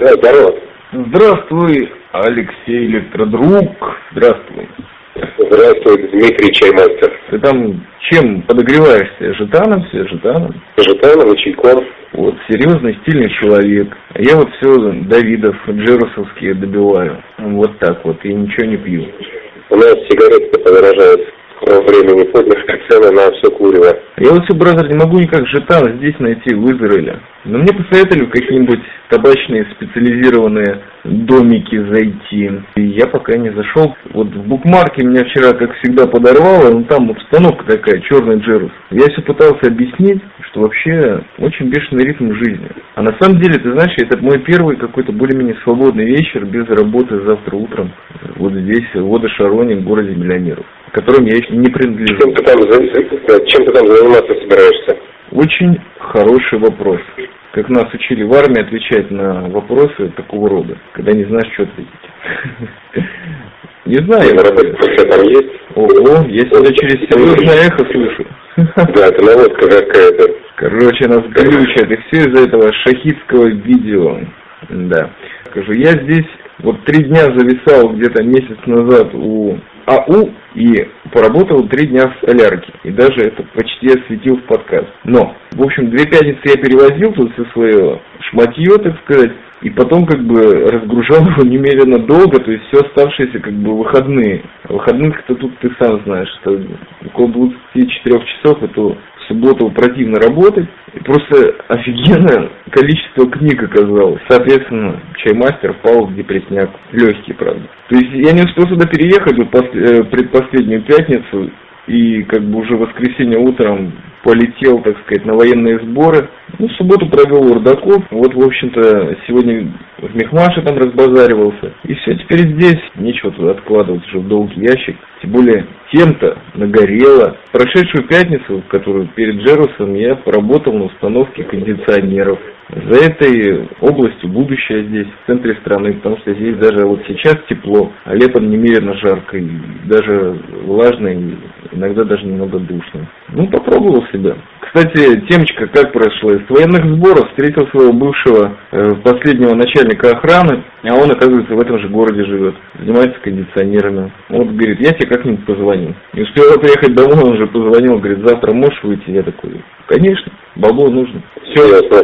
Да, здорово. Здравствуй, Алексей Электродруг. Здравствуй. Здравствуй, Дмитрий Чаймастер. Ты там чем подогреваешься? Жетаном все, жетаном? Жетаном и чайком. Вот, серьезный, стильный человек. Я вот все Давидов, Джерусовские добиваю. Вот так вот, и ничего не пью. У нас сигареты подорожают времени поздних цены на все курево. Я вот все, бразер, не могу никак жетан здесь найти в Израиле. Но мне посоветовали в какие-нибудь табачные специализированные домики зайти. И я пока не зашел. Вот в букмарке меня вчера, как всегда, подорвало, но там установка такая, черный джерус. Я все пытался объяснить, что вообще очень бешеный ритм жизни. А на самом деле, ты знаешь, это мой первый какой-то более-менее свободный вечер без работы завтра утром. Вот здесь, в Водошароне, в городе миллионеров, которым я еще не принадлежу. Чем ты там, чем ты там заниматься собираешься? Очень хороший вопрос. Как нас учили в армии отвечать на вопросы такого рода, когда не знаешь, что ответить. Не знаю. На работе там есть? Ого, я себя через серьезное эхо слышу. Да, это наводка какая-то. Короче, нас глючат, и все из-за этого шахидского видео. Да. Скажу, я здесь вот три дня зависал где-то месяц назад у АУ и поработал три дня в солярке. И даже это почти осветил в подкаст. Но, в общем, две пятницы я перевозил тут все свое шматье, так сказать, и потом как бы разгружал его немерено долго, то есть все оставшиеся как бы выходные. Выходных-то тут ты сам знаешь, что около 24 часов это субботу противно работать. И просто офигенное количество книг оказалось. Соответственно, чаймастер впал в депресняк. Легкий, правда. То есть я не успел сюда переехать вот после, э, предпоследнюю пятницу. И как бы уже воскресенье утром полетел, так сказать, на военные сборы. Ну, субботу провел у Урдаков. Вот, в общем-то, сегодня в Мехмаше там разбазаривался. И все, теперь здесь. Нечего туда откладывать уже в долгий ящик. Тем более, тем-то нагорело. Прошедшую пятницу, которую перед Джерусом, я поработал на установке кондиционеров. За этой областью будущее здесь, в центре страны, потому что здесь даже вот сейчас тепло, а летом немерено жарко, и даже влажно, и иногда даже немного душно. Ну, попробовал себя. Кстати, темочка как прошла? С военных сборов встретил своего бывшего э, последнего начальника охраны, а он, оказывается, в этом же городе живет, занимается кондиционерами. Вот, говорит, я тебе как-нибудь позвоню. Не успел приехать домой, он уже позвонил, говорит, завтра можешь выйти? Я такой, конечно, бабло нужно. Все, ясно.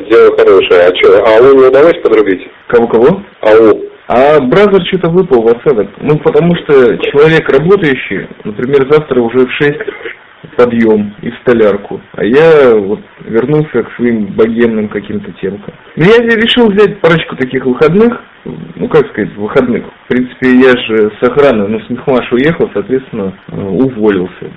Дело хорошее. А что, АУ не удалось подрубить? Кого-кого? АУ. А бразер что-то выпал в осадок. Ну, потому что человек работающий, например, завтра уже в 6 подъем и в столярку. А я вот вернулся к своим богемным каким-то темкам. Но я решил взять парочку таких выходных, ну как сказать, выходных. В принципе, я же с охраны, ну с Мехмаш уехал, соответственно, э, уволился.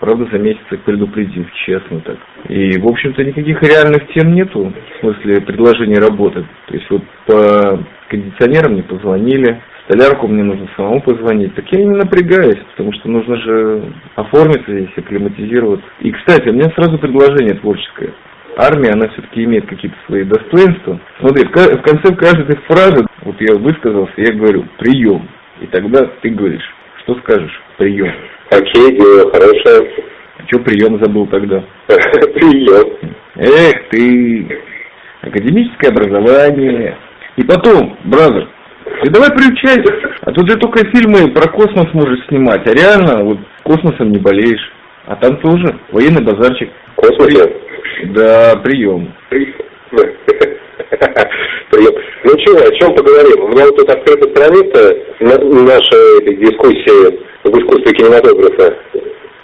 Правда, за месяц предупредив, честно так. И, в общем-то, никаких реальных тем нету, в смысле предложения работы. То есть вот по кондиционерам не позвонили, столярку мне нужно самому позвонить. Так я не напрягаюсь, потому что нужно же оформиться здесь, акклиматизироваться. И, кстати, у меня сразу предложение творческое. Армия, она все-таки имеет какие-то свои достоинства. Смотри, в конце каждой фразы, вот я высказался, я говорю «прием». И тогда ты говоришь, что скажешь «прием». Окей, дело хорошее. А что прием забыл тогда? Прием. Эх, ты академическое образование. И потом, бразер, ты давай приучай, а тут же только фильмы про космос можешь снимать, а реально вот космосом не болеешь. А там тоже военный базарчик. В космосе? Да, прием. Прием. Ну что, о чем поговорим? У меня вот тут открыта страница нашей дискуссии в искусстве кинематографа.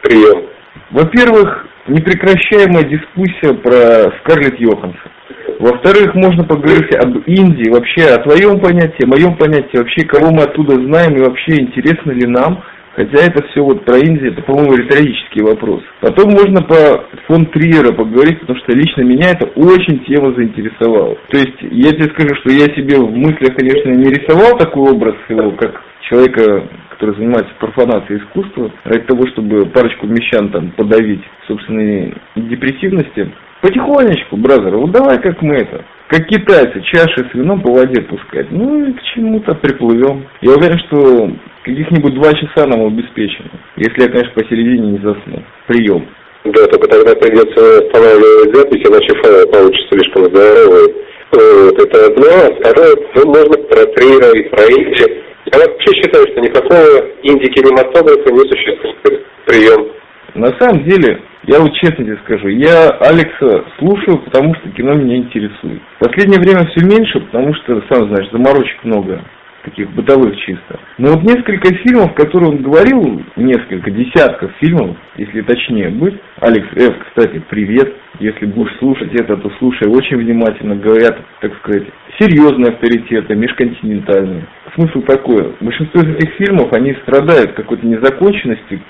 Прием. Во-первых, непрекращаемая дискуссия про Скарлетт Йоханссон. Во-вторых, можно поговорить об Индии, вообще о твоем понятии, о моем понятии, вообще кого мы оттуда знаем и вообще интересно ли нам. Хотя это все вот про Индию, это, по-моему, риторический вопрос. Потом можно по фон Триера поговорить, потому что лично меня это очень тема заинтересовала. То есть, я тебе скажу, что я себе в мыслях, конечно, не рисовал такой образ его, как человека, который занимается профанацией искусства, ради того, чтобы парочку мещан там подавить собственной депрессивности. Потихонечку, бразер, вот давай как мы это, как китайцы, чаши с вином по воде пускать. Ну и к чему-то приплывем. Я уверен, что каких-нибудь два часа нам обеспечено. Если я, конечно, посередине не засну. Прием. Да, только тогда придется останавливать запись, иначе файл получится слишком здоровый. Вот это одно, а второе, ну, можно про триллер и про. Я вообще считаю, что никакого инди-кинематографа не существует. Прием. На самом деле, я вот честно тебе скажу, я Алекса слушаю, потому что кино меня интересует. В последнее время все меньше, потому что, сам знаешь, заморочек много таких бытовых чисто. Но вот несколько фильмов, которые он говорил, несколько десятков фильмов, если точнее быть. Алекс Ф, кстати, привет. Если будешь слушать это, то слушай очень внимательно. Говорят, так сказать, серьезные авторитеты, межконтинентальные. Смысл такой. Большинство из этих фильмов, они страдают какой-то незаконченностью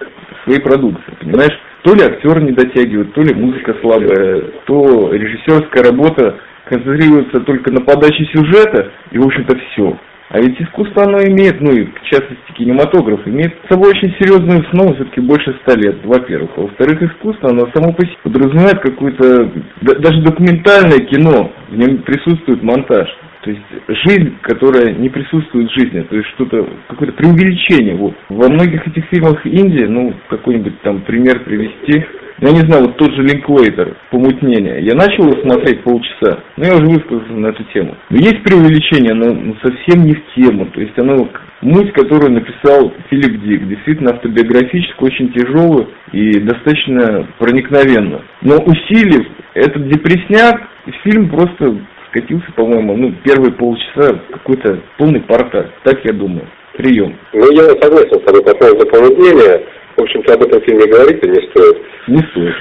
своей продукции, понимаешь? То ли актер не дотягивает, то ли музыка слабая, то режиссерская работа концентрируется только на подаче сюжета, и, в общем-то, все. А ведь искусство оно имеет, ну и в частности кинематограф, имеет с собой очень серьезную основу, все-таки больше ста лет, во-первых. А во-вторых, искусство, оно само по себе подразумевает какое-то, даже документальное кино, в нем присутствует монтаж. То есть жизнь, которая не присутствует в жизни, то есть что-то, какое-то преувеличение. Вот. Во многих этих фильмах Индии, ну, какой-нибудь там пример привести, я не знаю, вот тот же Линклейтер, помутнение. Я начал его смотреть полчаса, но я уже высказался на эту тему. Но есть преувеличение, но совсем не в тему. То есть оно муть, которую написал Филипп Дик, действительно автобиографически очень тяжелую и достаточно проникновенно. Но усилив этот депресняк, фильм просто скатился, по-моему, ну, первые полчаса какой-то полный портал. Так я думаю. Прием. Ну, я согласен с тобой по поводу помутнения. В общем-то, об этом фильме говорить не стоит. Не стоит.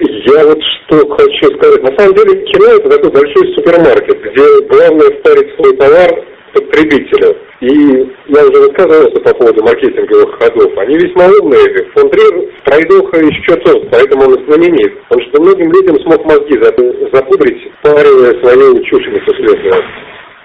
Я вот что хочу сказать. На самом деле кино это такой большой супермаркет, где главное вставить свой товар потребителю. И я уже высказывался по поводу маркетинговых ходов. Они весьма умные. Фон Трир пройдоха еще тот, поэтому он знаменит. Потому что многим людям смог мозги запудрить, паривая своей чушь несусветную.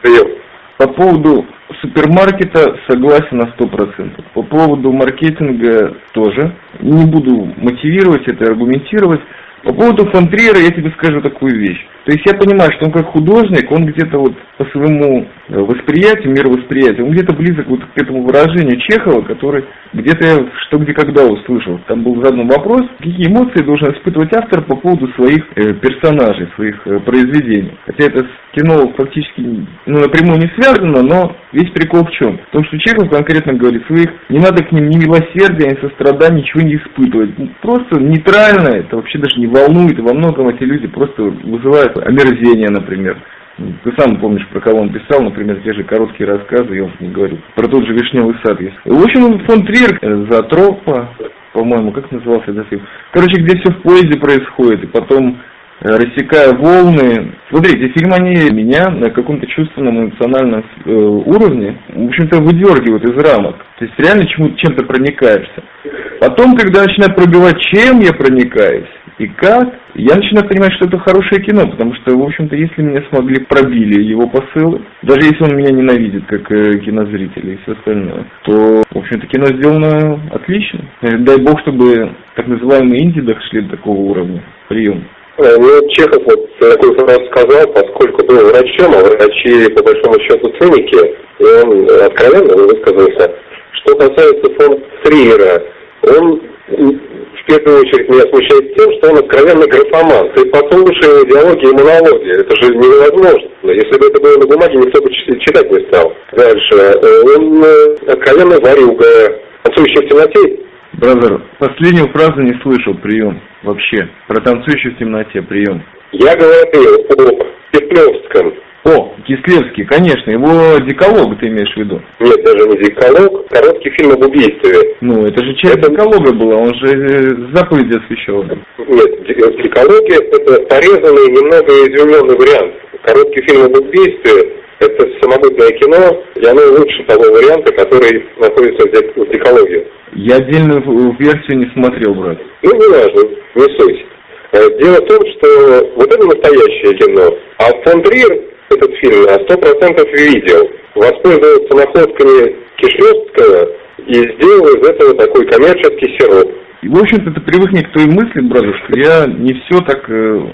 Прием. По поводу супермаркета согласен на сто процентов. По поводу маркетинга тоже. Не буду мотивировать это, аргументировать. По поводу фон Триера я тебе скажу такую вещь. То есть я понимаю, что он как художник, он где-то вот по своему э, восприятию, мировосприятию, он где-то близок вот к этому выражению Чехова, который где-то я что где когда услышал. Там был задан вопрос, какие эмоции должен испытывать автор по поводу своих э, персонажей, своих э, произведений. Хотя это с кино фактически ну, напрямую не связано, но весь прикол в чем? В том, что Чехов конкретно говорит своих, не надо к ним ни милосердия, ни сострадания, ничего не испытывать. Просто нейтрально, это вообще даже не волнует, во многом эти люди просто вызывают омерзение, например. Ты сам помнишь, про кого он писал, например, те же короткие рассказы, я уж не говорю. Про тот же «Вишневый сад» есть. В общем, фон Триер, э, Зоотропа, по-моему, как назывался этот фильм? Короче, где все в поезде происходит, и потом э, рассекая волны. Смотрите, фильм они меня на каком-то чувственном эмоциональном э, уровне, в общем-то, выдергивают из рамок. То есть реально чему чем-то проникаешься. Потом, когда начинают пробивать, чем я проникаюсь, и как, я начинаю понимать, что это хорошее кино, потому что, в общем-то, если меня смогли пробили его посылы, даже если он меня ненавидит, как э, кинозритель и все остальное, то, в общем-то, кино сделано отлично. Э, дай бог, чтобы так называемые инди дошли до такого уровня. Прием. Э, ну, Чехов вот такую фразу сказал, поскольку был врачом, а врачи, по большому счету, циники, и он откровенно высказался. Что касается фон Триера, он первую очередь меня смущает тем, что он откровенный графоман. Ты послушай его диалоги и монологи. Это же невозможно. Если бы это было на бумаге, никто бы читать не стал. Дальше. Э, он э, откровенно варюга. Танцующий в темноте. Бразер, последнюю фразу не слышал, прием. Вообще. Про танцующий в темноте, прием. Я говорил о Петлевском. О, Кислевский, конечно, его деколог ты имеешь в виду? Нет, даже не деколог, короткий фильм об убийстве. Ну, это же часть это... деколога была, он же э, заповеди освещал. Нет, в декологе это порезанный, немного измененный вариант. Короткий фильм об убийстве это самобытное кино, и оно лучше того варианта, который находится в декологе. Я отдельную версию не смотрел, брат. Ну, не важно, не суть. Э, дело в том, что вот это настоящее кино, а фон Триер этот фильм на сто процентов видел, воспользовался находками Кишлевского и сделал из этого такой коммерческий сироп. И, в общем-то, ты привыкни к той мысли, брат, что я не все так э,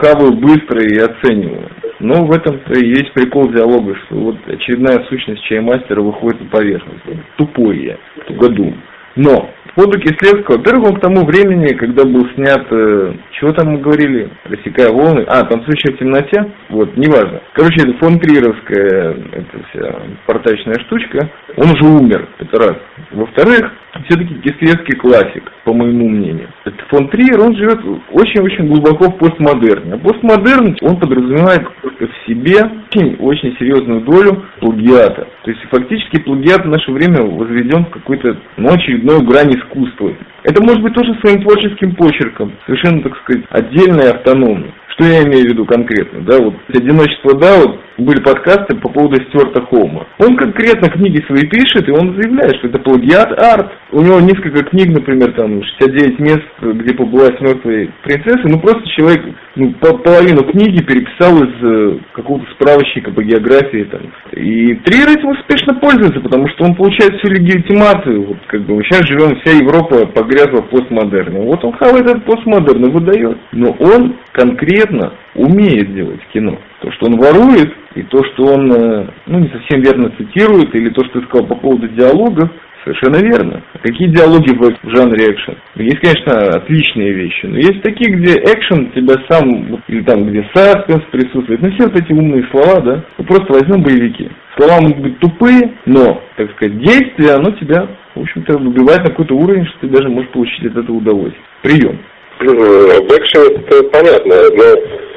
хаваю быстро и оцениваю. Но в этом-то и есть прикол диалога, что вот очередная сущность чаймастера выходит на поверхность. Тупой я, тугодум. Но фото Кислевского, во-первых, он к тому времени, когда был снят, э, чего там мы говорили, «Рассекая волны», а, «Танцующая в темноте», вот, неважно. Короче, это фон Трировская, эта вся портачная штучка, он уже умер, это раз. Во-вторых, все-таки Кислевский классик, по моему мнению. Это фон Триер, он живет очень-очень глубоко в постмодерне. А постмодерн, он подразумевает в себе очень-очень серьезную долю плагиата. То есть фактически плагиат в наше время возведен в какой-то ну, очередной грань искусства. Это может быть тоже своим творческим почерком, совершенно, так сказать, отдельно и автономно. Что я имею в виду конкретно? Да, вот одиночество, да, вот были подкасты по поводу Стюарта Холма. Он конкретно книги свои пишет, и он заявляет, что это плагиат арт. У него несколько книг, например, там 69 мест, где побывать мертвой принцессы, ну просто человек ну, половину книги переписал из э, какого-то справочника по географии там. И Триер этим успешно пользуется, потому что он получает всю легитимацию. Вот как бы сейчас живем, вся Европа погрязла в постмодерне. Вот он хавает этот постмодерн и выдает. Но он конкретно умеет делать кино. То, что он ворует, и то, что он, э, ну, не совсем верно цитирует, или то, что ты сказал по поводу диалогов, Совершенно верно. А какие диалоги в жанре экшен? Есть, конечно, отличные вещи, но есть такие, где экшен тебя сам, или там, где саспенс присутствует. Ну, все вот эти умные слова, да? Ну, просто возьмем боевики. Слова могут быть тупые, но, так сказать, действие, оно тебя, в общем-то, выбивает на какой-то уровень, что ты даже можешь получить от этого удовольствие. Прием. В экшене это понятно, но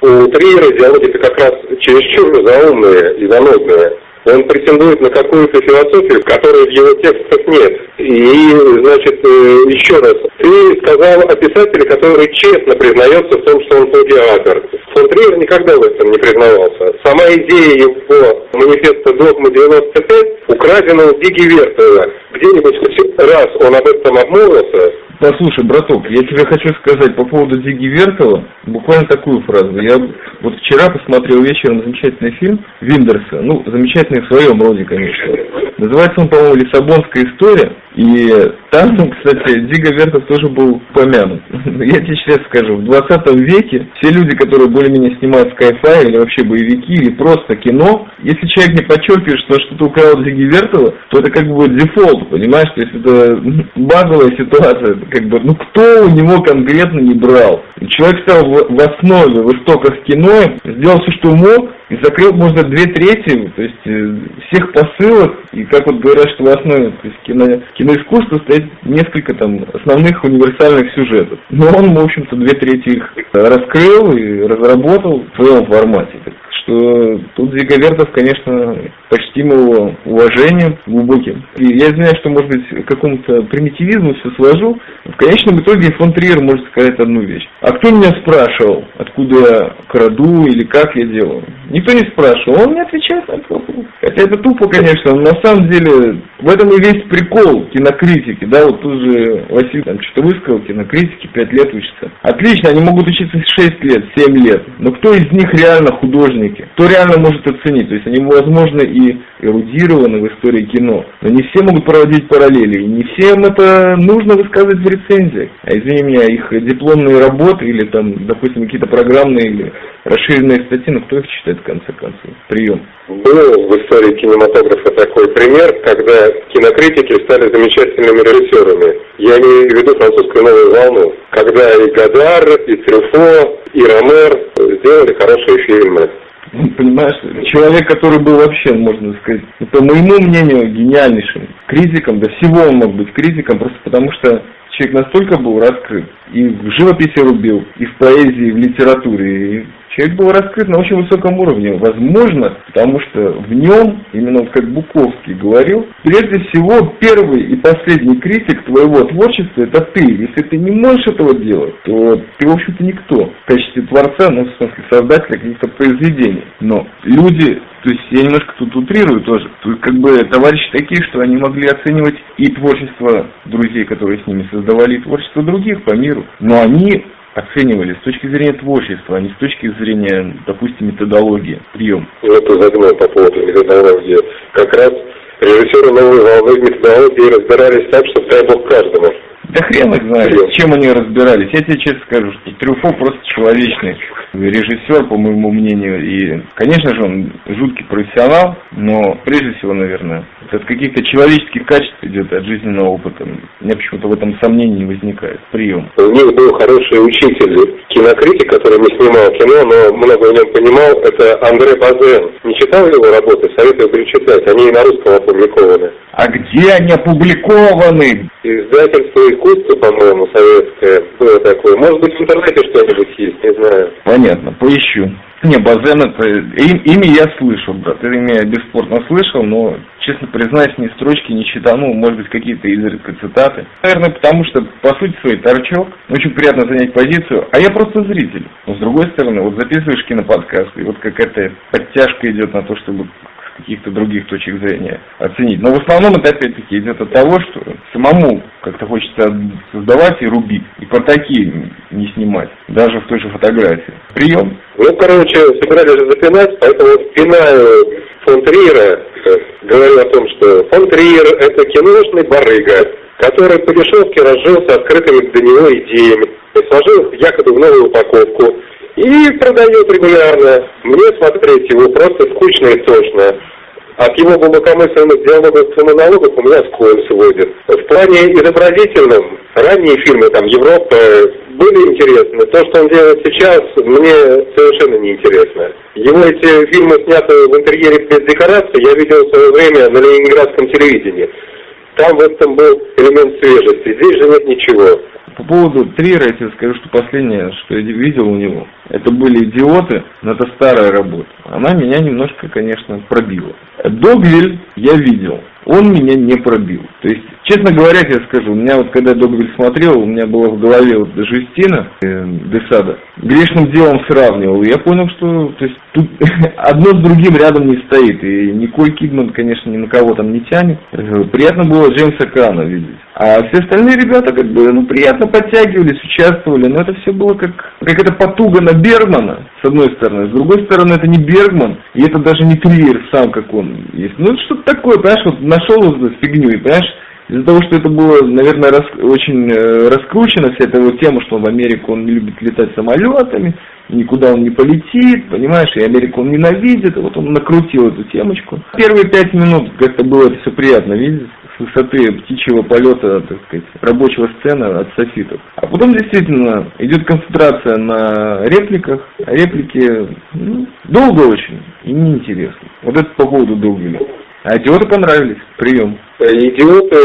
у Триера диалоги-то как раз чересчур заумные и занудные он претендует на какую-то философию, которой в его текстах нет. И, значит, э, еще раз, ты сказал о писателе, который честно признается в том, что он плагиатор. Фон Триер никогда в этом не признавался. Сама идея его манифеста «Догма 95» украдена у Диги Вертова. Где-нибудь хоть раз он об этом обмолвился, Послушай, браток, я тебе хочу сказать по поводу Диги Вертова буквально такую фразу. Я вот вчера посмотрел вечером замечательный фильм Виндерса, ну, замечательный в своем роде, конечно. Называется он, по-моему, «Лиссабонская история». И там, кстати, Дига Вертов тоже был помянут. Я тебе сейчас скажу, в 20 веке все люди, которые более-менее снимают скайфай или вообще боевики, или просто кино, если человек не подчеркивает, что что-то украл Диги Вертова, то это как бы дефолт, понимаешь? То есть это базовая ситуация, как бы, ну кто у него конкретно не брал? Человек стал в, в основе, в истоках кино, сделал все, что мог, и закрыл, можно, две трети, то есть э, всех посылок, и как вот говорят, что в основе то есть кино, киноискусства стоит несколько там основных универсальных сюжетов. Но он, в общем-то, две трети их раскрыл и разработал в своем формате. Так что тут Зиговертов, конечно, почтим его уважением глубоким. И я знаю, что, может быть, какому-то примитивизму все сложу. В конечном итоге фон Триер может сказать одну вещь. А кто меня спрашивал, откуда я краду или как я делаю? Никто не спрашивал, он не отвечает на этот вопрос. Хотя это тупо, конечно, но на самом деле в этом и весь прикол кинокритики, да, вот тут же Василий там что-то высказал, кинокритики 5 лет учатся. Отлично, они могут учиться 6 лет, 7 лет, но кто из них реально художники? Кто реально может оценить? То есть они, возможно, эрудированы в истории кино, но не все могут проводить параллели, и не всем это нужно высказывать в рецензиях. А извини меня, их дипломные работы или там, допустим, какие-то программные или расширенные статьи, ну кто их читает в конце концов? Прием. Был в истории кинематографа такой пример, когда кинокритики стали замечательными режиссерами. Я имею в виду французскую новую волну, когда и Гадар, и Трюфо, и Ромер сделали хорошие фильмы. Понимаешь, человек, который был вообще, можно сказать, по моему мнению, гениальнейшим критиком, да всего он мог быть критиком, просто потому что человек настолько был раскрыт, и в живописи рубил, и в поэзии, и в литературе, и Человек был раскрыт на очень высоком уровне, возможно, потому что в нем, именно как Буковский говорил, прежде всего первый и последний критик твоего творчества это ты. Если ты не можешь этого делать, то ты, в общем-то, никто в качестве творца, ну, в смысле, создателя каких-то произведений. Но люди то есть я немножко тут утрирую тоже. Тут как бы товарищи такие, что они могли оценивать и творчество друзей, которые с ними создавали, и творчество других по миру. Но они оценивали с точки зрения творчества, а не с точки зрения, допустим, методологии, прием. Ну, это загнул по поводу методологии. Как раз режиссеры новой волны методологии разбирались так, что дай бог каждому. Да хрен их знает, с чем они разбирались. Я тебе честно скажу, что Трюфо просто человечный режиссер, по моему мнению. И, конечно же, он жуткий профессионал, но прежде всего, наверное, от каких-то человеческих качеств идет, от жизненного опыта. У меня почему-то в этом сомнений не возникает. Прием. У них был хороший учитель, кинокритик, который не снимал кино, но много в нем понимал, это Андре Базен. Не читал его работы? Советую перечитать. Они и на русском опубликованы. А где они опубликованы? Издательство искусства, по-моему, советское было такое. Может быть, в интернете что-нибудь есть, не знаю. Понятно, поищу. Не, Базен это... Им, имя я слышал, брат. Имя я бесспорно слышал, но, честно признаюсь, ни строчки не читал. Ну, может быть, какие-то изредка цитаты. Наверное, потому что, по сути своей, торчок. Очень приятно занять позицию. А я просто зритель. Но, с другой стороны, вот записываешь киноподкаст, и вот какая-то подтяжка идет на то, чтобы каких-то других точек зрения оценить. Но в основном это опять-таки идет от того, что самому как-то хочется создавать и рубить, и по такие не снимать, даже в той же фотографии. Прием. Ну, короче, собирались запинать, поэтому спинаю фон Триера, говорю о том, что фон Триер это киношный барыга, который по дешевке разжился открытыми для него идеями, сложил их якобы в новую упаковку, и продает регулярно. Мне смотреть его просто скучно и тошно. От его глубокомысленных диалогов и монологов у меня сколь сводит. В плане изобразительном, ранние фильмы, там, Европа, были интересны. То, что он делает сейчас, мне совершенно неинтересно. Его эти фильмы, сняты в интерьере без декораций, я видел в свое время на ленинградском телевидении. Там в этом был элемент свежести. Здесь же нет ничего. По поводу Трира я тебе скажу, что последнее, что я видел у него, это были идиоты, но это старая работа. Она меня немножко, конечно, пробила. Догвиль я видел, он меня не пробил. То есть, честно говоря, я скажу, у меня вот когда Догвиль смотрел, у меня было в голове вот Жестина э, Десада, грешным делом сравнивал, и я понял, что то есть, тут одно с другим рядом не стоит, и Николь Кидман, конечно, ни на кого там не тянет. Э, приятно было Джеймса Крана видеть. А все остальные ребята как бы, ну, приятно подтягивались, участвовали, но это все было как, как это потуга на Бергмана, с одной стороны. С другой стороны, это не Бергман, и это даже не Триер сам, как он есть. Ну, это что-то такое, понимаешь, вот нашел вот фигню, и, понимаешь, из-за того, что это было, наверное, рас, очень э, раскручено, вся эта его тема, что он в Америку он не любит летать самолетами, никуда он не полетит, понимаешь, и Америку он ненавидит, вот он накрутил эту темочку. Первые пять минут как-то было это все приятно видеть, высоты птичьего полета, так сказать, рабочего сцена от софитов. А потом действительно идет концентрация на репликах, а реплики ну, долго очень и неинтересно. Вот это по поводу Дугвиля. А идиоты понравились. Прием. Идиоты,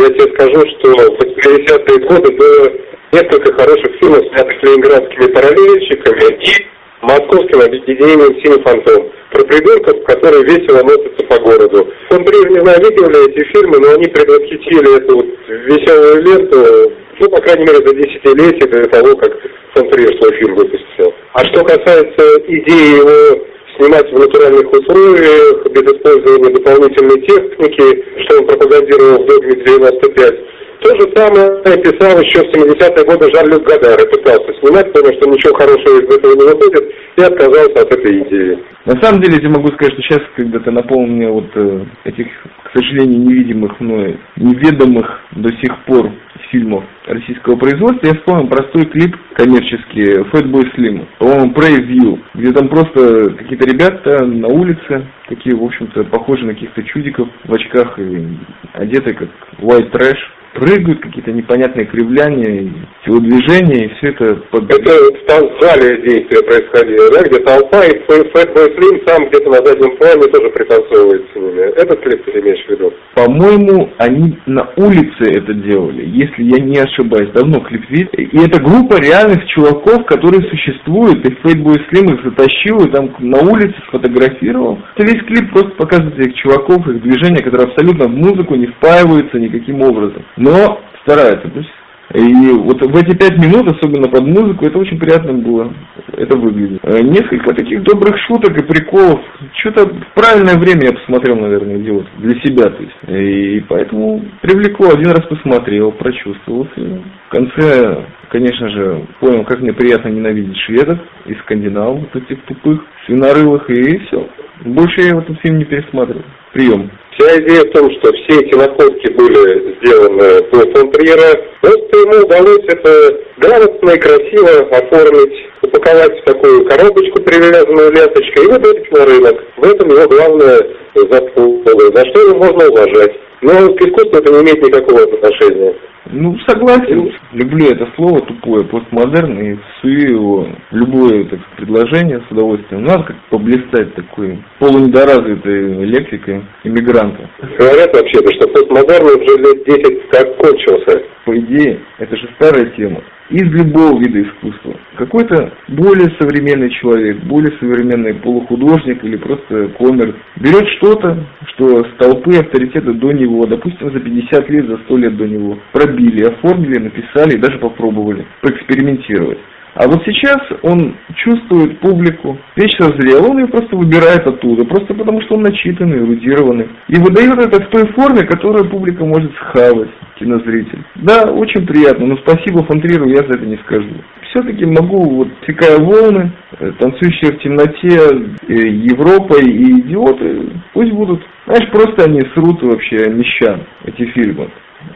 я тебе скажу, что в 80-е годы было несколько хороших фильмов, снятых ленинградскими параллельщиками и московским объединением «Синий фантом» про придурков, которые весело носятся по городу. Фон Триер, не знаю, видел ли эти фильмы, но они предвосхитили эту вот веселую ленту, ну, по крайней мере, за десятилетие до того, как фон Триер свой фильм выпустил. А что касается идеи его снимать в натуральных условиях, без использования дополнительной техники, что он пропагандировал в «Догме 95», то же самое писал еще в 70-е годы Жан-Люк Гадар. И пытался снимать, понял, что ничего хорошего из этого не выходит, и отказался от этой идеи. На самом деле, я могу сказать, что сейчас, когда ты мне вот э, этих, к сожалению, невидимых мной, неведомых до сих пор фильмов российского производства, я вспомнил простой клип коммерческий Fatboy Slim, по-моему, You, где там просто какие-то ребята на улице, такие, в общем-то, похожие на каких-то чудиков в очках и одеты как white trash, прыгают, какие-то непонятные кривляния, телодвижения, и все это... Под... Это в зале действия происходило, да, где толпа, и Фэтбой Слим сам где-то на заднем плане тоже пританцовывает с ними. Этот клип ты имеешь в виду? По-моему, они на улице это делали, если я не ошибаюсь, давно клип видел. И это группа реальных чуваков, которые существуют, и Фэтбой Слим их затащил, и там на улице сфотографировал. Это весь клип просто показывает этих чуваков, их движения, которые абсолютно в музыку не впаиваются никаким образом но старается. То есть, и вот в эти пять минут, особенно под музыку, это очень приятно было, это выглядит. Э, несколько таких добрых шуток и приколов. Что-то в правильное время я посмотрел, наверное, идиот, для себя, то есть. И поэтому привлекло, один раз посмотрел, прочувствовал, и в конце конечно же, понял, как мне приятно ненавидеть шведов и скандинавов, вот этих тупых, свинорылых, и все. Больше я этот фильм не пересматривал. Прием. Вся идея в том, что все эти находки были сделаны по фон Триера. Просто ему удалось это грамотно и красиво оформить, упаковать в такую коробочку, привязанную ленточкой, и выдать на рынок. В этом его главное заслуга, за что его можно уважать. Но к искусству это не имеет никакого отношения. Ну, согласен. Люблю это слово тупое, постмодерн, и сую его в любое так, предложение с удовольствием. Надо как поблистать такой полунедоразвитой лексикой иммигранта. Говорят вообще-то, что постмодерн уже лет 10 как кончился. По идее, это же старая тема из любого вида искусства. Какой-то более современный человек, более современный полухудожник или просто коммерс берет что-то, что с толпы авторитета до него, допустим, за 50 лет, за 100 лет до него, пробили, оформили, написали и даже попробовали поэкспериментировать. А вот сейчас он чувствует публику, вещь созрела, он ее просто выбирает оттуда, просто потому что он начитанный, эрудированный. И выдает это в той форме, которую публика может схавать, кинозритель. Да, очень приятно, но спасибо Фонтриру я за это не скажу. Все-таки могу, вот, секая волны, э, танцующие в темноте, э, Европа и идиоты, пусть будут. Знаешь, просто они срут вообще мещан, эти фильмы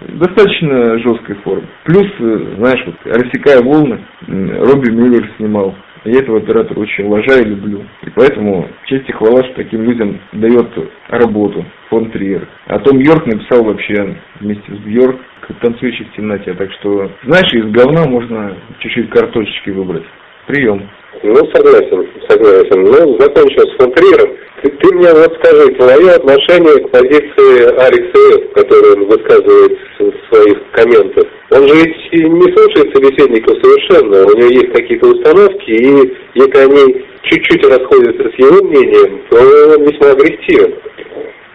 достаточно жесткой формы. Плюс, э, знаешь, вот «Рассекая волны» Робби Мюллер снимал. Я этого оператора очень уважаю и люблю. И поэтому честь и хвала, что таким людям дает работу фон Триер. А Том Йорк написал вообще вместе с Бьорк «Танцующий в темноте». Так что, знаешь, из говна можно чуть-чуть картошечки выбрать. Прием. Ну, согласен, согласен. Ну, закончим с фон Триером. Ты, ты мне вот скажи, твое отношение к позиции Алекса который он высказывает в своих комментах. Он же ведь не слушает собеседников совершенно, у него есть какие-то установки, и если они чуть-чуть расходятся с его мнением, то он весьма агрессивен.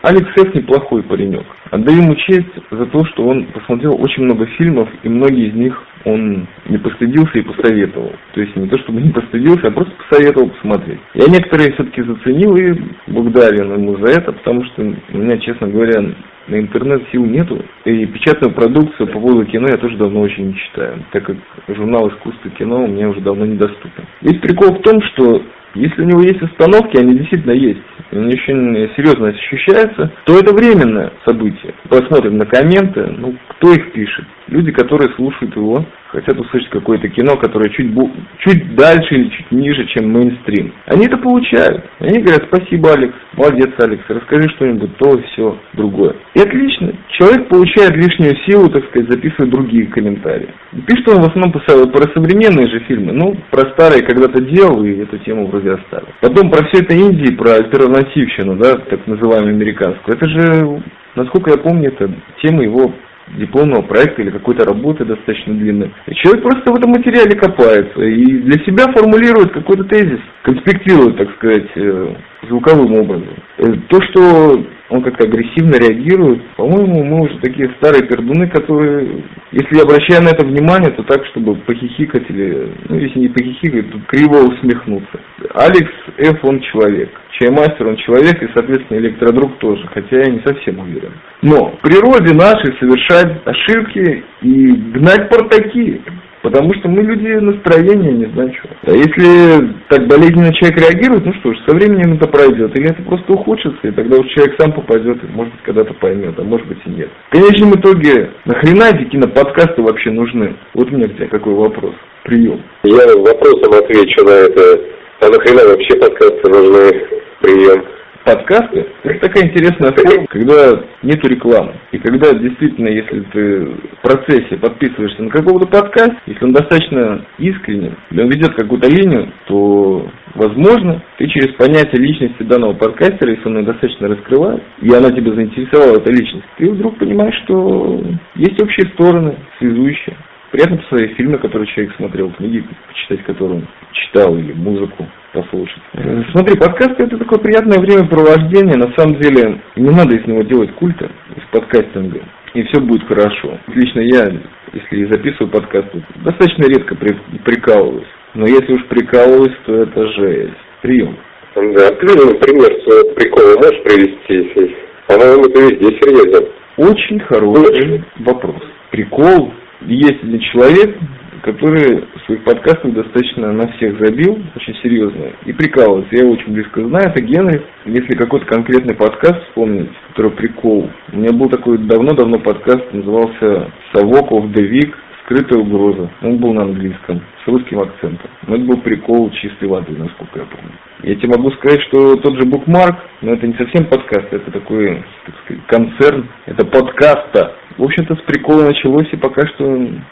Алекс Ф. неплохой паренек. Отдаю ему честь за то, что он посмотрел очень много фильмов, и многие из них он не постыдился и посоветовал. То есть не то, чтобы не постыдился, а просто посоветовал посмотреть. Я некоторые все-таки заценил и благодарен ему за это, потому что у меня, честно говоря, на интернет сил нету. И печатную продукцию по поводу кино я тоже давно очень не читаю, так как журнал искусства кино у меня уже давно недоступен. Весь прикол в том, что если у него есть остановки, они действительно есть, и он очень серьезно ощущается, то это временное событие. Посмотрим на комменты, ну, кто их пишет. Люди, которые слушают его, хотят услышать какое-то кино, которое чуть, чуть дальше или чуть ниже, чем мейнстрим. Они это получают. Они говорят, спасибо, Алекс, молодец, Алекс, расскажи что-нибудь, то все другое. И отлично. Человек получает лишнюю силу, так сказать, записывает другие комментарии. Пишет он в основном про современные же фильмы, ну, про старые когда-то делал и эту тему вроде оставил. Потом про все это Индии, про альтернативщину, да, так называемую американскую. Это же, насколько я помню, это тема его дипломного проекта или какой-то работы достаточно длинной. Человек просто в этом материале копается и для себя формулирует какой-то тезис, конспектирует, так сказать, э, звуковым образом. Э, то, что он как-то агрессивно реагирует, по-моему, мы уже такие старые пердуны, которые, если обращая на это внимание, то так, чтобы похихикать или, ну, если не похихикать, то криво усмехнуться. Алекс Ф. он человек. Чаймастер он человек и, соответственно, электродруг тоже, хотя я не совсем уверен. Но в природе нашей совершать ошибки и гнать портаки. Потому что мы люди настроения, не знаю чего. А если так болезненно человек реагирует, ну что ж, со временем это пройдет. Или это просто ухудшится, и тогда уж человек сам попадет, и может быть когда-то поймет, а может быть и нет. В конечном итоге, нахрена эти киноподкасты вообще нужны? Вот у меня к какой вопрос. Прием. Я вопросом отвечу на это. А нахрена вообще подкасты нужны? Прием подкасты, это такая интересная форма, когда нету рекламы. И когда действительно, если ты в процессе подписываешься на какого-то подкаст, если он достаточно искренен, или он ведет какую-то линию, то, возможно, ты через понятие личности данного подкастера, если он ее достаточно раскрывает, и она тебя заинтересовала, эта личность, ты вдруг понимаешь, что есть общие стороны, связующие. Приятно посмотреть фильмы, которые человек смотрел, книги, почитать которые он читал, или музыку послушать. Э, смотри, подкасты это такое приятное времяпровождение. На самом деле, не надо из него делать культа, из подкастинга, и все будет хорошо. Лично я, если записываю подкасты, достаточно редко при, прикалываюсь. Но если уж прикалываюсь, то это жесть. Прием. Да, ты, например, своего прикола можешь привести, если... По-моему, ты везде серьезен. Очень хороший вопрос. Прикол есть один человек, который своих подкастах достаточно на всех забил, очень серьезно, и прикалывается. Я его очень близко знаю, это Генри. Если какой-то конкретный подкаст вспомнить, который прикол, у меня был такой давно-давно подкаст, назывался «Совок of the Week», скрытая угроза. Он был на английском, с русским акцентом. Но это был прикол чистой воды, насколько я помню. Я тебе могу сказать, что тот же Букмарк, но это не совсем подкаст, это такой, так сказать, концерн, это подкаста. В общем-то, с прикола началось и пока что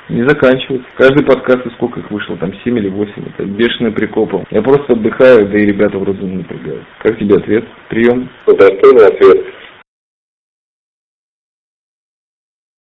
не заканчивается. Каждый подкаст, и сколько их вышло, там 7 или 8, это бешеный прикол. Я просто отдыхаю, да и ребята вроде не напрягают. Как тебе ответ? Прием? Достойный ответ.